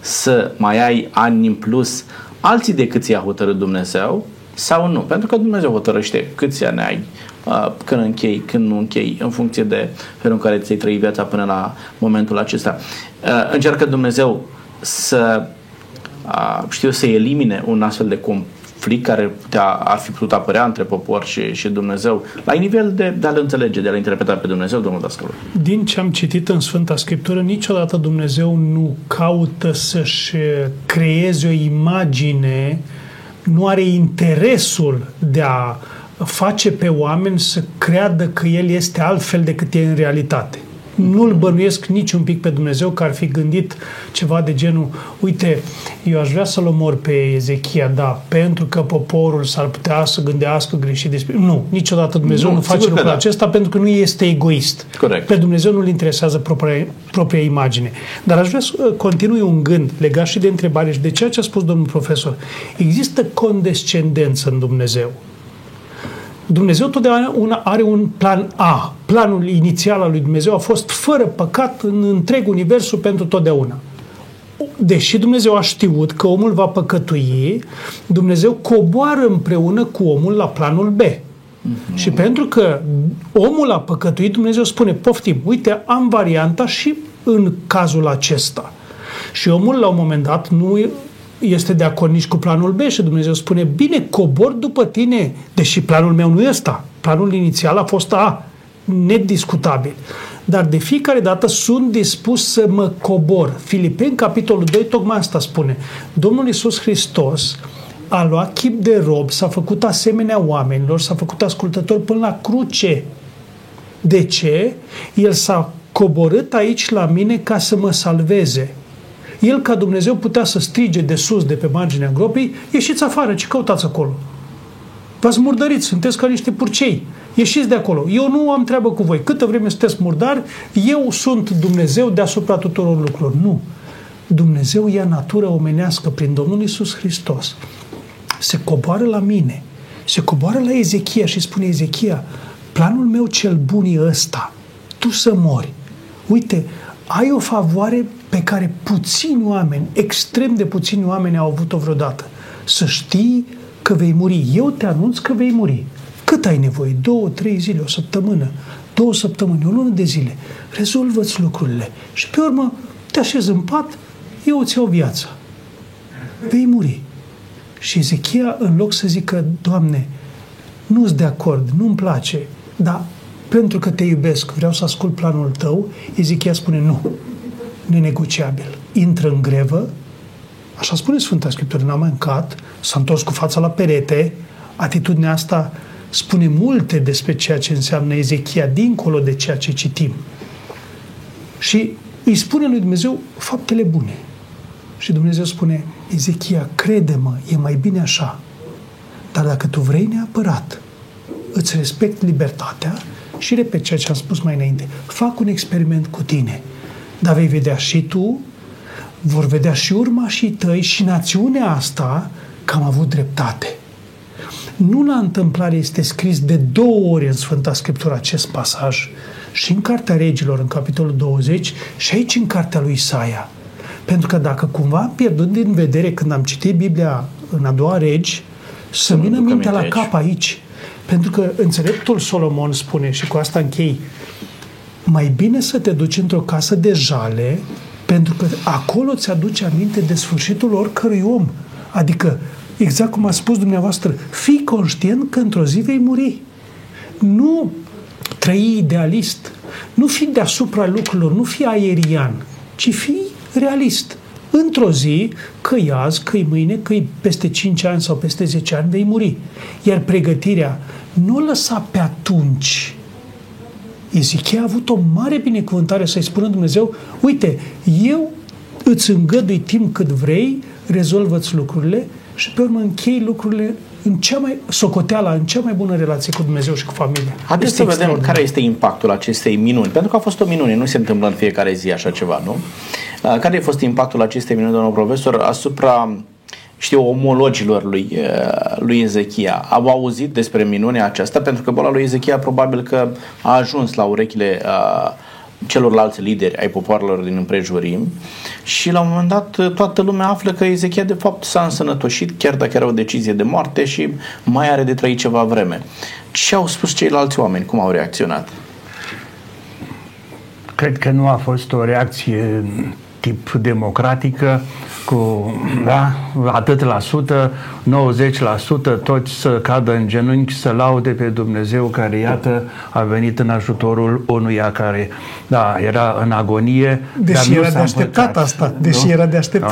să mai ai ani în plus alții decât ți-a hotărât Dumnezeu sau nu. Pentru că Dumnezeu hotărăște câți ani ai, uh, când închei, când nu închei, în funcție de felul în care ți-ai trăit viața până la momentul acesta. Uh, încearcă Dumnezeu să știu să elimine un astfel de conflict care putea, ar fi putut apărea între popor și, și Dumnezeu, la nivel de, de a-L înțelege, de a-L interpreta pe Dumnezeu, domnul Dascălu. Din ce am citit în Sfânta Scriptură, niciodată Dumnezeu nu caută să-și creeze o imagine, nu are interesul de a face pe oameni să creadă că El este altfel decât e în realitate nu-l bănuiesc nici un pic pe Dumnezeu că ar fi gândit ceva de genul, uite, eu aș vrea să-l omor pe Ezechia, da, pentru că poporul s-ar putea să gândească greșit despre... Nu, niciodată Dumnezeu nu, nu face lucrul da. acesta pentru că nu este egoist. Corect. Pe Dumnezeu nu-l interesează propria, propria imagine. Dar aș vrea să uh, continui un gând legat și de întrebare și de ceea ce a spus domnul profesor. Există condescendență în Dumnezeu. Dumnezeu totdeauna are un plan A. Planul inițial al lui Dumnezeu a fost fără păcat în întreg universul pentru totdeauna. Deși Dumnezeu a știut că omul va păcătui, Dumnezeu coboară împreună cu omul la planul B. Mm-hmm. Și pentru că omul a păcătuit, Dumnezeu spune, poftim, uite, am varianta și în cazul acesta. Și omul, la un moment dat, nu este de acord nici cu planul B și Dumnezeu spune, bine, cobor după tine, deși planul meu nu este ăsta. Planul inițial a fost A, nediscutabil. Dar de fiecare dată sunt dispus să mă cobor. Filipeni, capitolul 2, tocmai asta spune. Domnul Iisus Hristos a luat chip de rob, s-a făcut asemenea oamenilor, s-a făcut ascultător până la cruce. De ce? El s-a coborât aici la mine ca să mă salveze. El, ca Dumnezeu, putea să strige de sus, de pe marginea gropii, ieșiți afară, ce căutați acolo? V-ați murdărit, sunteți ca niște purcei. Ieșiți de acolo. Eu nu am treabă cu voi. Câtă vreme sunteți murdari, eu sunt Dumnezeu deasupra tuturor lucrurilor. Nu. Dumnezeu ia natură omenească prin Domnul Isus Hristos. Se coboară la mine. Se coboară la Ezechia și spune Ezechia, planul meu cel bun e ăsta. Tu să mori. Uite, ai o favoare pe care puțini oameni, extrem de puțini oameni au avut-o vreodată. Să știi că vei muri. Eu te anunț că vei muri. Cât ai nevoie? Două, trei zile, o săptămână, două săptămâni, o lună de zile. Rezolvă-ți lucrurile. Și pe urmă te așezi în pat, eu îți iau viața. Vei muri. Și Ezechia, în loc să zică, Doamne, nu-s de acord, nu-mi place, dar pentru că te iubesc, vreau să ascult planul tău, Ezechia spune, nu, nenegociabil. Intră în grevă, așa spune Sfânta Scriptură, n-a mâncat, s-a întors cu fața la perete, atitudinea asta spune multe despre ceea ce înseamnă Ezechia, dincolo de ceea ce citim. Și îi spune lui Dumnezeu faptele bune. Și Dumnezeu spune, Ezechia, crede-mă, e mai bine așa. Dar dacă tu vrei neapărat, îți respect libertatea și repet ceea ce am spus mai înainte, fac un experiment cu tine – dar vei vedea și tu, vor vedea și urmașii tăi și națiunea asta că am avut dreptate. Nu la întâmplare este scris de două ori în Sfânta Scriptură acest pasaj, și în Cartea Regilor, în capitolul 20, și aici în Cartea lui Isaia. Pentru că dacă cumva am pierdut din vedere când am citit Biblia în a doua regi, să vină mintea la cap aici. Pentru că înțeleptul Solomon spune, și cu asta închei, mai bine să te duci într-o casă de jale, pentru că acolo ți aduce aminte de sfârșitul oricărui om. Adică, exact cum a spus dumneavoastră, fii conștient că într-o zi vei muri. Nu trăi idealist, nu fi deasupra lucrurilor, nu fi aerian, ci fi realist. Într-o zi, că azi, că mâine, că peste 5 ani sau peste 10 ani, vei muri. Iar pregătirea nu lăsa pe atunci Ezechia a avut o mare binecuvântare să-i spună Dumnezeu, uite, eu îți îngădui timp cât vrei, rezolvă-ți lucrurile și pe urmă închei lucrurile în cea mai socoteala, în cea mai bună relație cu Dumnezeu și cu familia. Haideți să vedem care este impactul acestei minuni. Pentru că a fost o minune, nu se întâmplă în fiecare zi așa ceva, nu? Care a fost impactul acestei minuni, domnul profesor, asupra știu, omologilor lui, uh, lui Ezechia au auzit despre minunea aceasta, pentru că boala lui Ezechia probabil că a ajuns la urechile uh, celorlalți lideri ai popoarelor din împrejurim și la un moment dat toată lumea află că Ezechia de fapt s-a însănătoșit chiar dacă era o decizie de moarte și mai are de trăit ceva vreme. Ce au spus ceilalți oameni? Cum au reacționat? Cred că nu a fost o reacție tip democratică cu da, atât la sută, 90% toți să cadă în genunchi să laude pe Dumnezeu care iată a venit în ajutorul unuia care da, era în agonie. Deși dar era de așteptat împăcat, asta, deși nu? era de așteptat.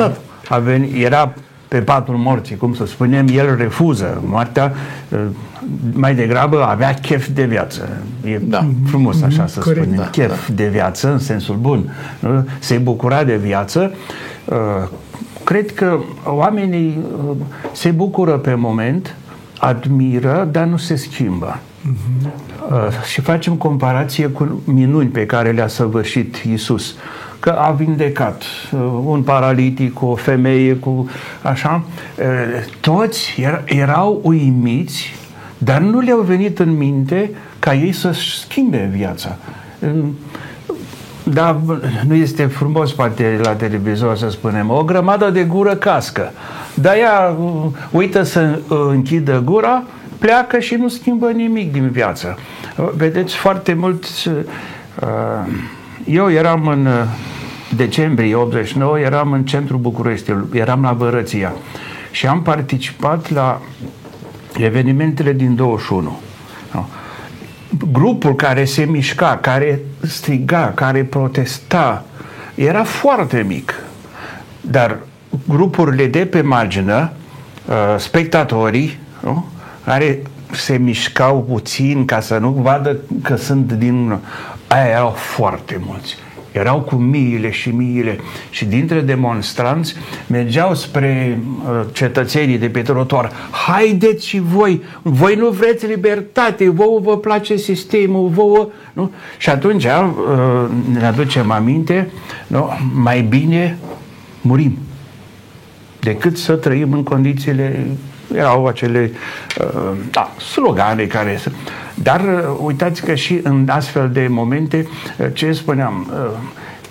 Da? A venit, era pe patul morții, cum să spunem, el refuză moartea, mai degrabă avea chef de viață. E da. frumos așa să Corect, spunem, da, chef da. de viață în sensul bun. Se bucura de viață. Cred că oamenii se bucură pe moment, admiră, dar nu se schimbă. Uh-huh. Și facem comparație cu minuni pe care le-a săvârșit Isus că a vindecat uh, un paralitic, cu o femeie, cu așa. Uh, toți erau uimiți, dar nu le-au venit în minte ca ei să schimbe viața. Da, nu este frumos poate la televizor să spunem, o grămadă de gură cască. Dar ea uh, uită să închidă gura, pleacă și nu schimbă nimic din viață. Vedeți, foarte mulți... Eu eram în decembrie 89 eram în centrul București, eram la Vărăția și am participat la evenimentele din 21. Grupul care se mișca, care striga, care protesta, era foarte mic. Dar grupurile de pe margină, uh, spectatorii, care se mișcau puțin ca să nu vadă că sunt din... Aia erau foarte mulți erau cu miile și miile și dintre demonstranți mergeau spre uh, cetățenii de pe trotuar. Haideți și voi, voi nu vreți libertate, vouă vă place sistemul, vouă... Nu? Și atunci uh, ne aducem aminte, nu? mai bine murim decât să trăim în condițiile erau acele uh, da, slogane care dar uh, uitați că și în astfel de momente, uh, ce spuneam,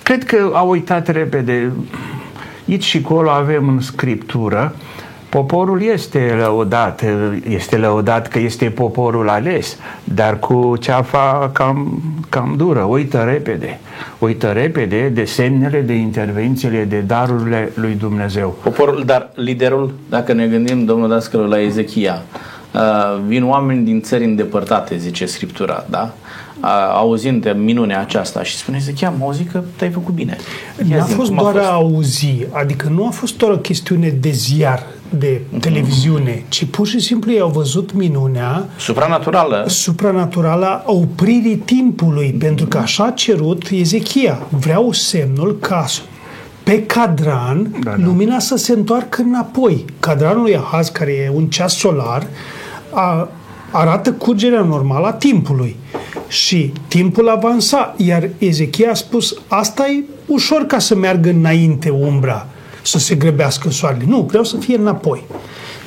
cred că au uitat repede. Aici și acolo avem în scriptură Poporul este lăudat, este lăudat că este poporul ales, dar cu ceafa cam, cam dură, uită repede. Uită repede de semnele, de intervențiile, de darurile lui Dumnezeu. Poporul, dar liderul, dacă ne gândim, domnul Dascălu, la Ezechia, uh, vin oameni din țări îndepărtate, zice Scriptura, da? auzind de minunea aceasta și spune Ezechia, am auzit că te-ai făcut bine. Nu a fost doar a, fost? a auzi, adică nu a fost doar o chestiune de ziar, de uh-huh. televiziune, ci pur și simplu i-au văzut minunea supranaturală supranaturală a opririi timpului, uh-huh. pentru că așa a cerut Ezechia. Vreau semnul ca pe cadran da, da. lumina să se întoarcă înapoi. Cadranul lui Ahaz, care e un ceas solar, a, arată curgerea normală a timpului. Și timpul avansa, iar Ezechia a spus, asta e ușor ca să meargă înainte umbra să se grăbească soarele. Nu, vreau să fie înapoi.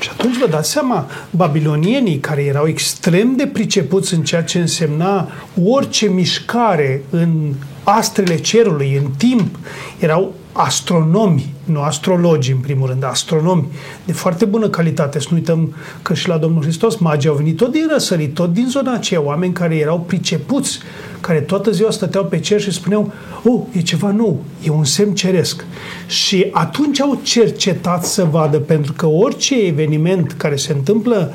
Și atunci vă dați seama, babilonienii care erau extrem de pricepuți în ceea ce însemna orice mișcare în astrele cerului, în timp, erau astronomi, nu astrologi în primul rând, astronomi de foarte bună calitate. Să nu uităm că și la Domnul Hristos magii au venit tot din răsărit, tot din zona aceea, oameni care erau pricepuți, care toată ziua stăteau pe cer și spuneau, oh, e ceva nou, e un semn ceresc. Și atunci au cercetat să vadă, pentru că orice eveniment care se întâmplă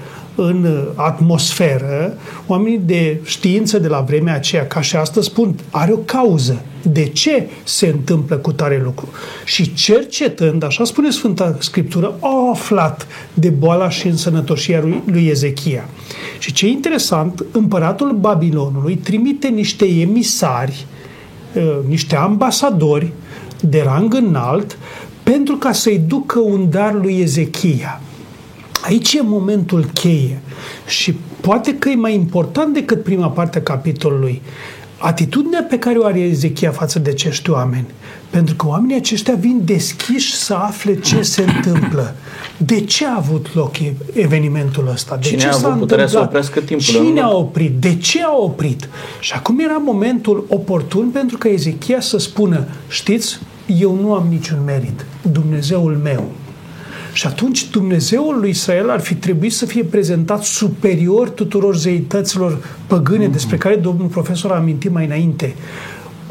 în atmosferă, oamenii de știință de la vremea aceea, ca și astăzi, spun, are o cauză. De ce se întâmplă cu tare lucru? Și cercetând, așa spune Sfânta Scriptură, au aflat de boala și însănătoșia lui, lui Ezechia. Și ce interesant, împăratul Babilonului trimite niște emisari, uh, niște ambasadori de rang înalt, pentru ca să-i ducă un dar lui Ezechia. Aici e momentul cheie și poate că e mai important decât prima parte a capitolului. atitudinea pe care o are Ezechia față de acești oameni, pentru că oamenii aceștia vin deschiși să afle ce se întâmplă. De ce a avut loc evenimentul ăsta? De Cine ce a s-a avut puterea să întâmplat? oprească timpul? Cine în a loc? oprit? De ce a oprit? Și acum era momentul oportun pentru că Ezechia să spună, știți, eu nu am niciun merit, Dumnezeul meu. Și atunci Dumnezeul lui Israel ar fi trebuit să fie prezentat superior tuturor zeităților păgâne Mhm. despre care domnul profesor a amintit mai înainte.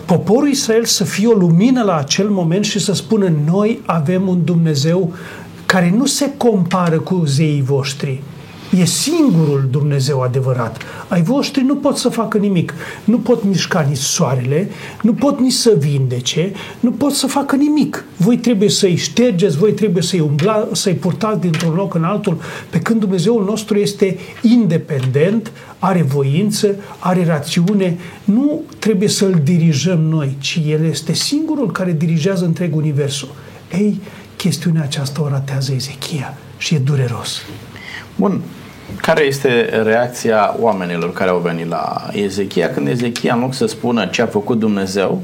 Poporul Israel să fie o lumină la acel moment și să spună noi avem un Dumnezeu care nu se compară cu zeii voștri. E singurul Dumnezeu adevărat. Ai voștri nu pot să facă nimic. Nu pot mișca nici soarele, nu pot nici să vindece, nu pot să facă nimic. Voi trebuie să-i ștergeți, voi trebuie să-i umbla, să-i purtați dintr-un loc în altul, pe când Dumnezeul nostru este independent, are voință, are rațiune, nu trebuie să-l dirijăm noi, ci El este singurul care dirigează întreg universul. Ei, chestiunea aceasta o ratează Ezechia și e dureros. Bun. Care este reacția oamenilor care au venit la Ezechia când Ezechia, în loc să spună ce a făcut Dumnezeu,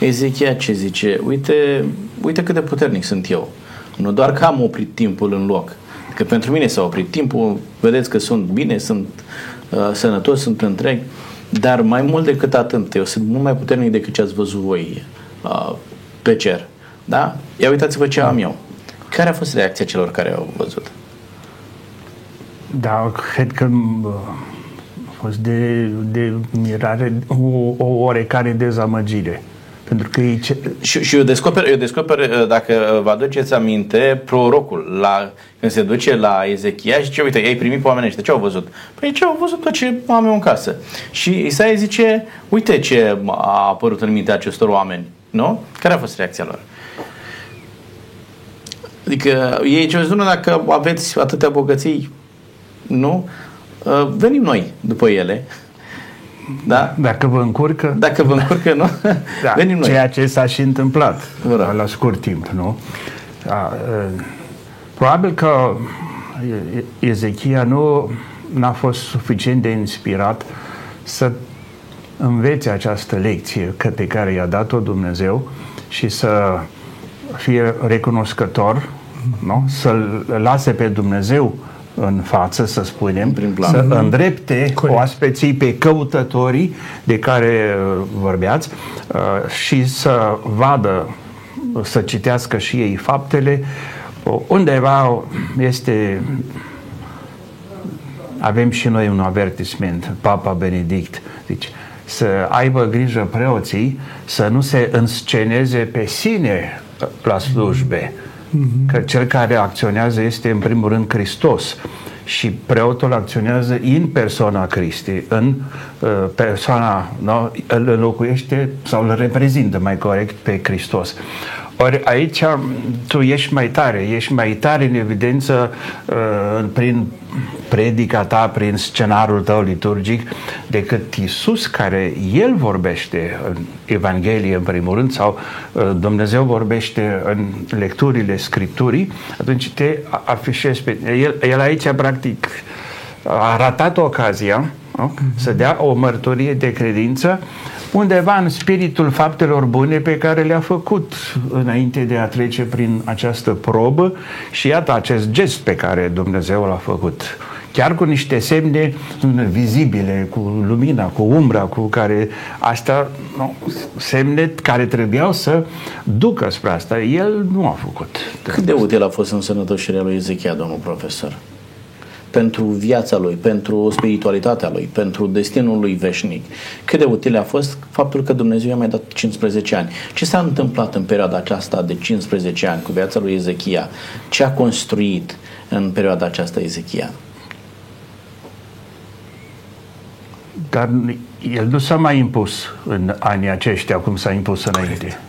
Ezechia ce zice? Uite, uite cât de puternic sunt eu. Nu doar că am oprit timpul în loc, că pentru mine s-a oprit timpul, vedeți că sunt bine, sunt uh, sănătos, sunt întreg, dar mai mult decât atât, eu sunt mult mai puternic decât ce ați văzut voi uh, pe cer. Da? Ia uitați-vă ce am eu. Care a fost reacția celor care au văzut? Da, cred că bă, a fost de, de mirare, o, o oarecare dezamăgire. Pentru că ei ce, Și, și eu descoper, eu descoper, uh, dacă vă aduceți aminte, prorocul, la, când se duce la Ezechia și ce, uite, ei primit pe oamenii ăștia, ce au văzut? Păi ce au văzut tot ce am eu în casă. Și Isaia zice, uite ce a apărut în mintea acestor oameni, nu? Care a fost reacția lor? Adică ei ce spun, dacă aveți atâtea bogății, nu? Uh, Venim noi după ele. Da? dacă vă încurcă, Dacă vă încurcă, nu? (laughs) da, Venim noi. ceea ce s-a și întâmplat Ura. la scurt timp, nu? Da, e, probabil că e- Ezechia nu n-a fost suficient de inspirat să învețe această lecție că- pe care i-a dat-o Dumnezeu și să fie recunoscător, nu? să-L lase pe Dumnezeu în față, să spunem, Prin plan. să îndrepte Corect. oaspeții pe căutătorii de care uh, vorbeați uh, și să vadă, să citească și ei faptele. Uh, Undeva este avem și noi un avertisment, Papa Benedict, deci să aibă grijă preoții să nu se însceneze pe sine la slujbe, că cel care acționează este în primul rând Hristos și preotul acționează în persoana Cristi, în uh, persoana, no? îl înlocuiește sau îl reprezintă mai corect pe Hristos. Ori aici tu ești mai tare, ești mai tare în evidență uh, prin predica ta, prin scenarul tău liturgic, decât Isus care El vorbește în Evanghelie în primul rând sau uh, Dumnezeu vorbește în lecturile Scripturii, atunci te afișezi pe... El, el aici practic a ratat ocazia nu? să dea o mărturie de credință undeva în spiritul faptelor bune pe care le-a făcut înainte de a trece prin această probă și iată acest gest pe care Dumnezeu l-a făcut. Chiar cu niște semne vizibile, cu lumina, cu umbra, cu care asta, nu, semne care trebuiau să ducă spre asta. El nu a făcut. Cât de util a fost însănătoșirea lui Ezechia, domnul profesor? Pentru viața lui, pentru spiritualitatea lui, pentru destinul lui veșnic. Cât de util a fost faptul că Dumnezeu i-a mai dat 15 ani. Ce s-a întâmplat în perioada aceasta de 15 ani cu viața lui Ezechia? Ce a construit în perioada aceasta Ezechia? Dar el nu s-a mai impus în anii aceștia cum s-a impus înainte.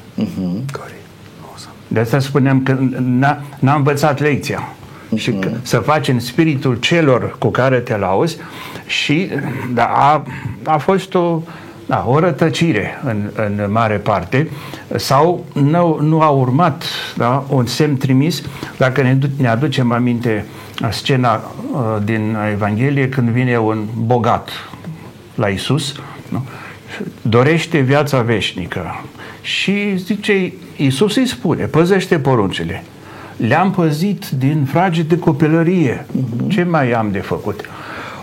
Corect. Awesome. De asta spuneam că n-a, n-a învățat lecția. Și că, să faci în spiritul celor cu care te lauzi și da, a, a fost o, da, o rătăcire în, în mare parte sau nu, nu a urmat da, un semn trimis. Dacă ne, du- ne aducem aminte scena uh, din Evanghelie când vine un bogat la Isus nu? dorește viața veșnică. Și zice, Iisus îi spune, păzește poruncile. Le-am păzit din frage de copilărie. Uh-huh. Ce mai am de făcut?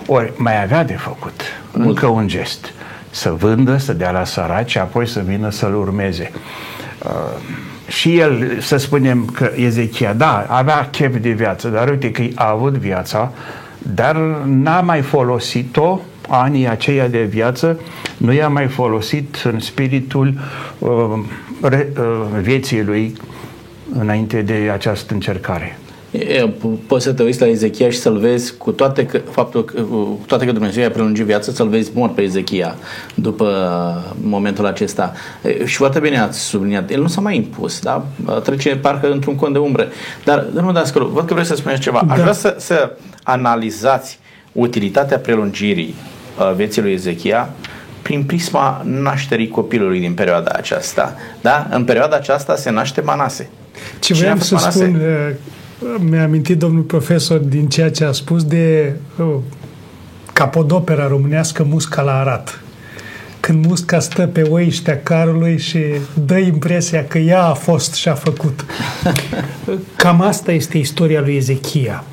Ori mai avea de făcut. Mult. Încă un gest. Să vândă, să dea la săraci, apoi să vină să-l urmeze. Uh, și el, să spunem că Ezechia, da, avea chef de viață, dar uite că a avut viața, dar n-a mai folosit-o anii aceia de viață, nu i-a mai folosit în spiritul uh, re, uh, vieții lui înainte de această încercare. E, poți să te uiți la Ezechia și să-l vezi cu toate că, faptul că, cu toate că Dumnezeu i-a prelungit viața, să-l vezi mort pe Ezechia după momentul acesta. E, și foarte bine ați subliniat. El nu s-a mai impus, da? Trece parcă într-un cont de umbre. Dar, domnul Dascălu, văd că vreți să spuneți ceva. Da. Aș vrea să, să analizați utilitatea prelungirii uh, vieții lui Ezechia prin prisma nașterii copilului din perioada aceasta. Da? În perioada aceasta se naște Manase. Ce vreau să Manase? spun, uh, mi-a amintit domnul profesor din ceea ce a spus de uh, capodopera românească Musca la Arat. Când musca stă pe oiștea carului și dă impresia că ea a fost și a făcut. (laughs) Cam asta este istoria lui Ezechia.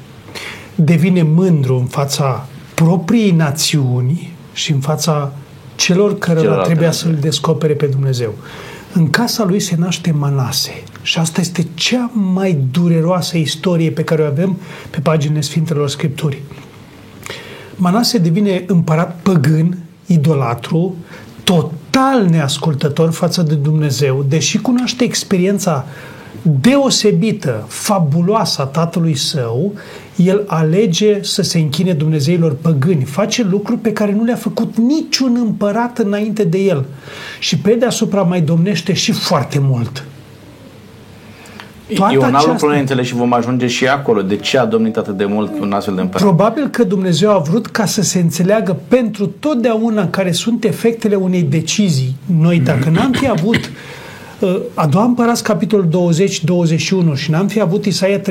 Devine mândru în fața propriei națiuni și în fața celor care trebuia să-L descopere pe Dumnezeu. În casa lui se naște Manase și asta este cea mai dureroasă istorie pe care o avem pe paginile Sfintelor Scripturii. Manase devine împărat păgân, idolatru, total neascultător față de Dumnezeu, deși cunoaște experiența deosebită, fabuloasă a tatălui său, el alege să se închine Dumnezeilor păgâni, face lucruri pe care nu le-a făcut niciun împărat înainte de el. Și pe deasupra mai domnește și foarte mult. Toată e un alt aceasta... lucru și vom ajunge și acolo. De ce a domnit atât de mult un astfel de împărat? Probabil că Dumnezeu a vrut ca să se înțeleagă pentru totdeauna care sunt efectele unei decizii. Noi, dacă n-am fi avut uh, a doua împărați, capitolul 20-21 și n-am fi avut Isaia 38-39,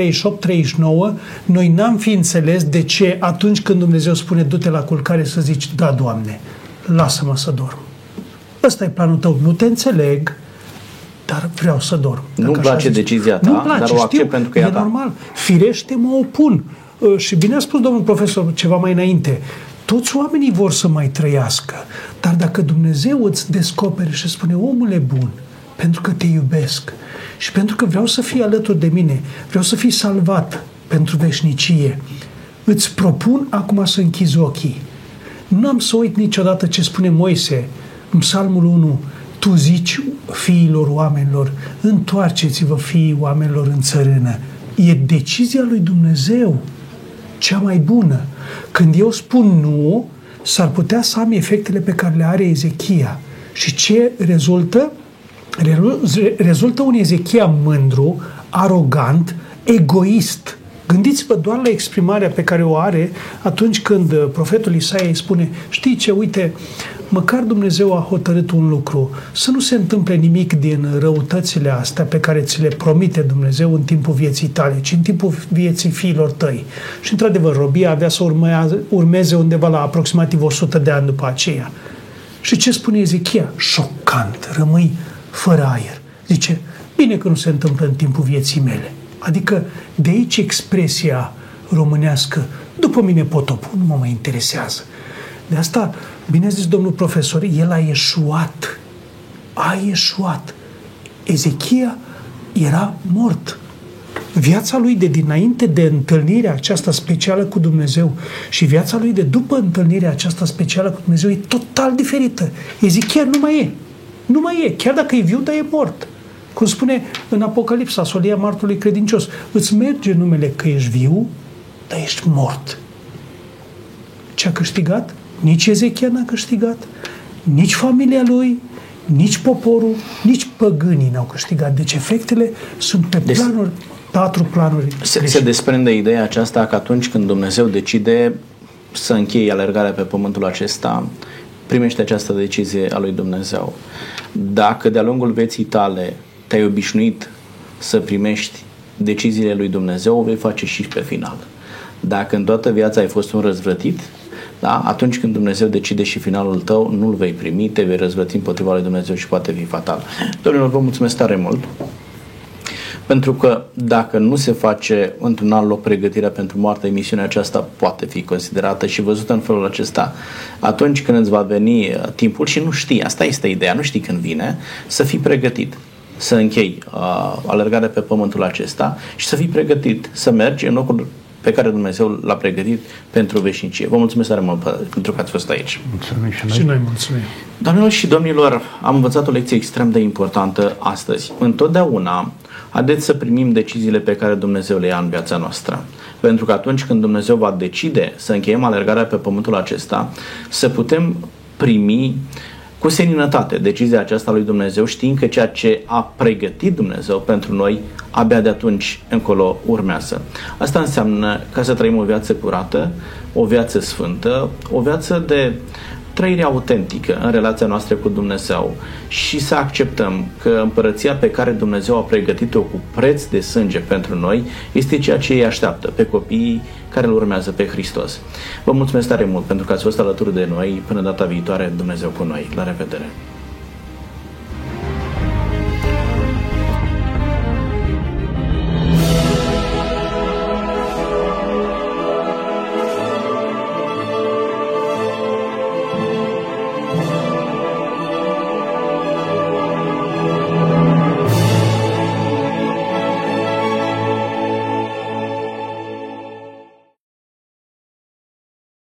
noi n-am fi înțeles de ce atunci când Dumnezeu spune du-te la culcare să zici da, Doamne, lasă-mă să dorm. Ăsta e planul tău. Nu te înțeleg, dar vreau să dorm. Nu-mi place zice. decizia ta, place, dar o accept știu, pentru că e, e normal. Firește mă opun. Uh, și bine a spus domnul profesor ceva mai înainte. Toți oamenii vor să mai trăiască, dar dacă Dumnezeu îți descopere și spune, omule bun, pentru că te iubesc și pentru că vreau să fii alături de mine, vreau să fii salvat pentru veșnicie, îți propun acum să închizi ochii. Nu am să uit niciodată ce spune Moise în Psalmul 1, tu zici fiilor oamenilor, întoarceți-vă fiii oamenilor în țărână. E decizia lui Dumnezeu cea mai bună. Când eu spun nu, s-ar putea să am efectele pe care le are Ezechia. Și ce rezultă? Rezultă un Ezechia mândru, arogant, egoist. Gândiți-vă doar la exprimarea pe care o are atunci când profetul Isaia îi spune, știi ce, uite, măcar Dumnezeu a hotărât un lucru, să nu se întâmple nimic din răutățile astea pe care ți le promite Dumnezeu în timpul vieții tale, ci în timpul vieții fiilor tăi. Și într-adevăr, robia avea să urmeze undeva la aproximativ 100 de ani după aceea. Și ce spune Ezechia? Șocant, rămâi fără aer. Zice, bine că nu se întâmplă în timpul vieții mele. Adică de aici expresia românească, după mine potopul, nu mă mai interesează. De asta Bine zis domnul profesor, el a ieșuat. A ieșuat. Ezechia era mort. Viața lui de dinainte de întâlnirea aceasta specială cu Dumnezeu și viața lui de după întâlnirea aceasta specială cu Dumnezeu e total diferită. Ezechia nu mai e. Nu mai e. Chiar dacă e viu, dar e mort. Cum spune în Apocalipsa, solia martului credincios, îți merge numele că ești viu, dar ești mort. Ce a câștigat? Nici Ezechia n-a câștigat, nici familia lui, nici poporul, nici păgânii n-au câștigat. Deci efectele sunt pe deci, planuri, patru planuri. Se, se desprinde ideea aceasta că atunci când Dumnezeu decide să încheie alergarea pe pământul acesta, primește această decizie a lui Dumnezeu. Dacă de-a lungul vieții tale te-ai obișnuit să primești deciziile lui Dumnezeu, o vei face și pe final. Dacă în toată viața ai fost un răzvrătit, Da? Atunci când Dumnezeu decide și finalul tău, nu-l vei primi, te vei răzvăti împotriva lui Dumnezeu și poate fi fatal. Domnilor, vă mulțumesc tare mult pentru că dacă nu se face într-un an loc pregătirea pentru moarte, emisiunea aceasta poate fi considerată și văzută în felul acesta. Atunci când îți va veni uh, timpul și nu știi, asta este ideea, nu știi când vine, să fii pregătit să închei uh, alergarea pe pământul acesta și să fii pregătit să mergi în locul pe care Dumnezeu l-a pregătit pentru veșnicie. Vă mulțumesc tare mult pentru că ați fost aici. Mulțumim și noi. Și noi mulțumim. Doamnelor și domnilor, am învățat o lecție extrem de importantă astăzi. Întotdeauna haideți să primim deciziile pe care Dumnezeu le ia în viața noastră. Pentru că atunci când Dumnezeu va decide să încheiem alergarea pe pământul acesta, să putem primi cu seninătate decizia aceasta lui Dumnezeu, știind că ceea ce a pregătit Dumnezeu pentru noi, abia de atunci încolo urmează. Asta înseamnă ca să trăim o viață curată, o viață sfântă, o viață de trăire autentică în relația noastră cu Dumnezeu și să acceptăm că împărăția pe care Dumnezeu a pregătit-o cu preț de sânge pentru noi este ceea ce îi așteaptă pe copiii care îl urmează pe Hristos. Vă mulțumesc tare mult pentru că ați fost alături de noi. Până data viitoare, Dumnezeu cu noi. La revedere!